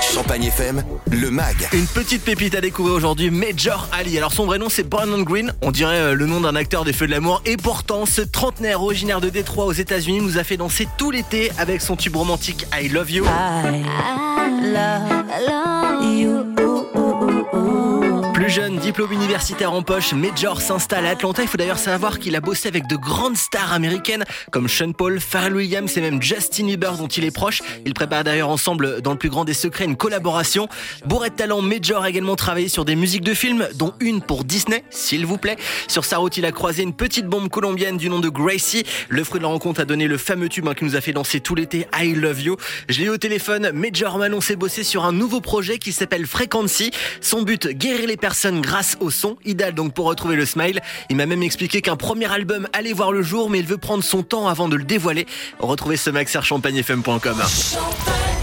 Champagne FM, le MAG. Une petite pépite à découvrir aujourd'hui, Major Ali. Alors son vrai nom c'est Brandon Green, on dirait euh, le nom d'un acteur des Feux de l'amour. Et pourtant, ce trentenaire originaire de Détroit aux États-Unis nous a fait danser tout l'été avec son tube romantique I Love You. Plus jeune, diplôme universitaire en poche, Major s'installe à Atlanta. Il faut d'ailleurs savoir qu'il a bossé avec de grandes stars américaines comme Sean Paul, Pharrell Williams et même Justin Bieber dont il est proche. Ils préparent d'ailleurs ensemble, dans le plus grand des secrets, une collaboration. Bourré de talent, Major a également travaillé sur des musiques de films, dont une pour Disney, s'il vous plaît. Sur sa route, il a croisé une petite bombe colombienne du nom de Gracie. Le fruit de la rencontre a donné le fameux tube hein, qui nous a fait danser tout l'été, I Love You. Je l'ai eu au téléphone, Major m'a annoncé bosser sur un nouveau projet qui s'appelle Frequency. Son but, guérir les personnes grâce au son, idéal donc pour retrouver le smile. Il m'a même expliqué qu'un premier album allait voir le jour, mais il veut prendre son temps avant de le dévoiler. Retrouvez ce max sur champagnefm.com. Champagne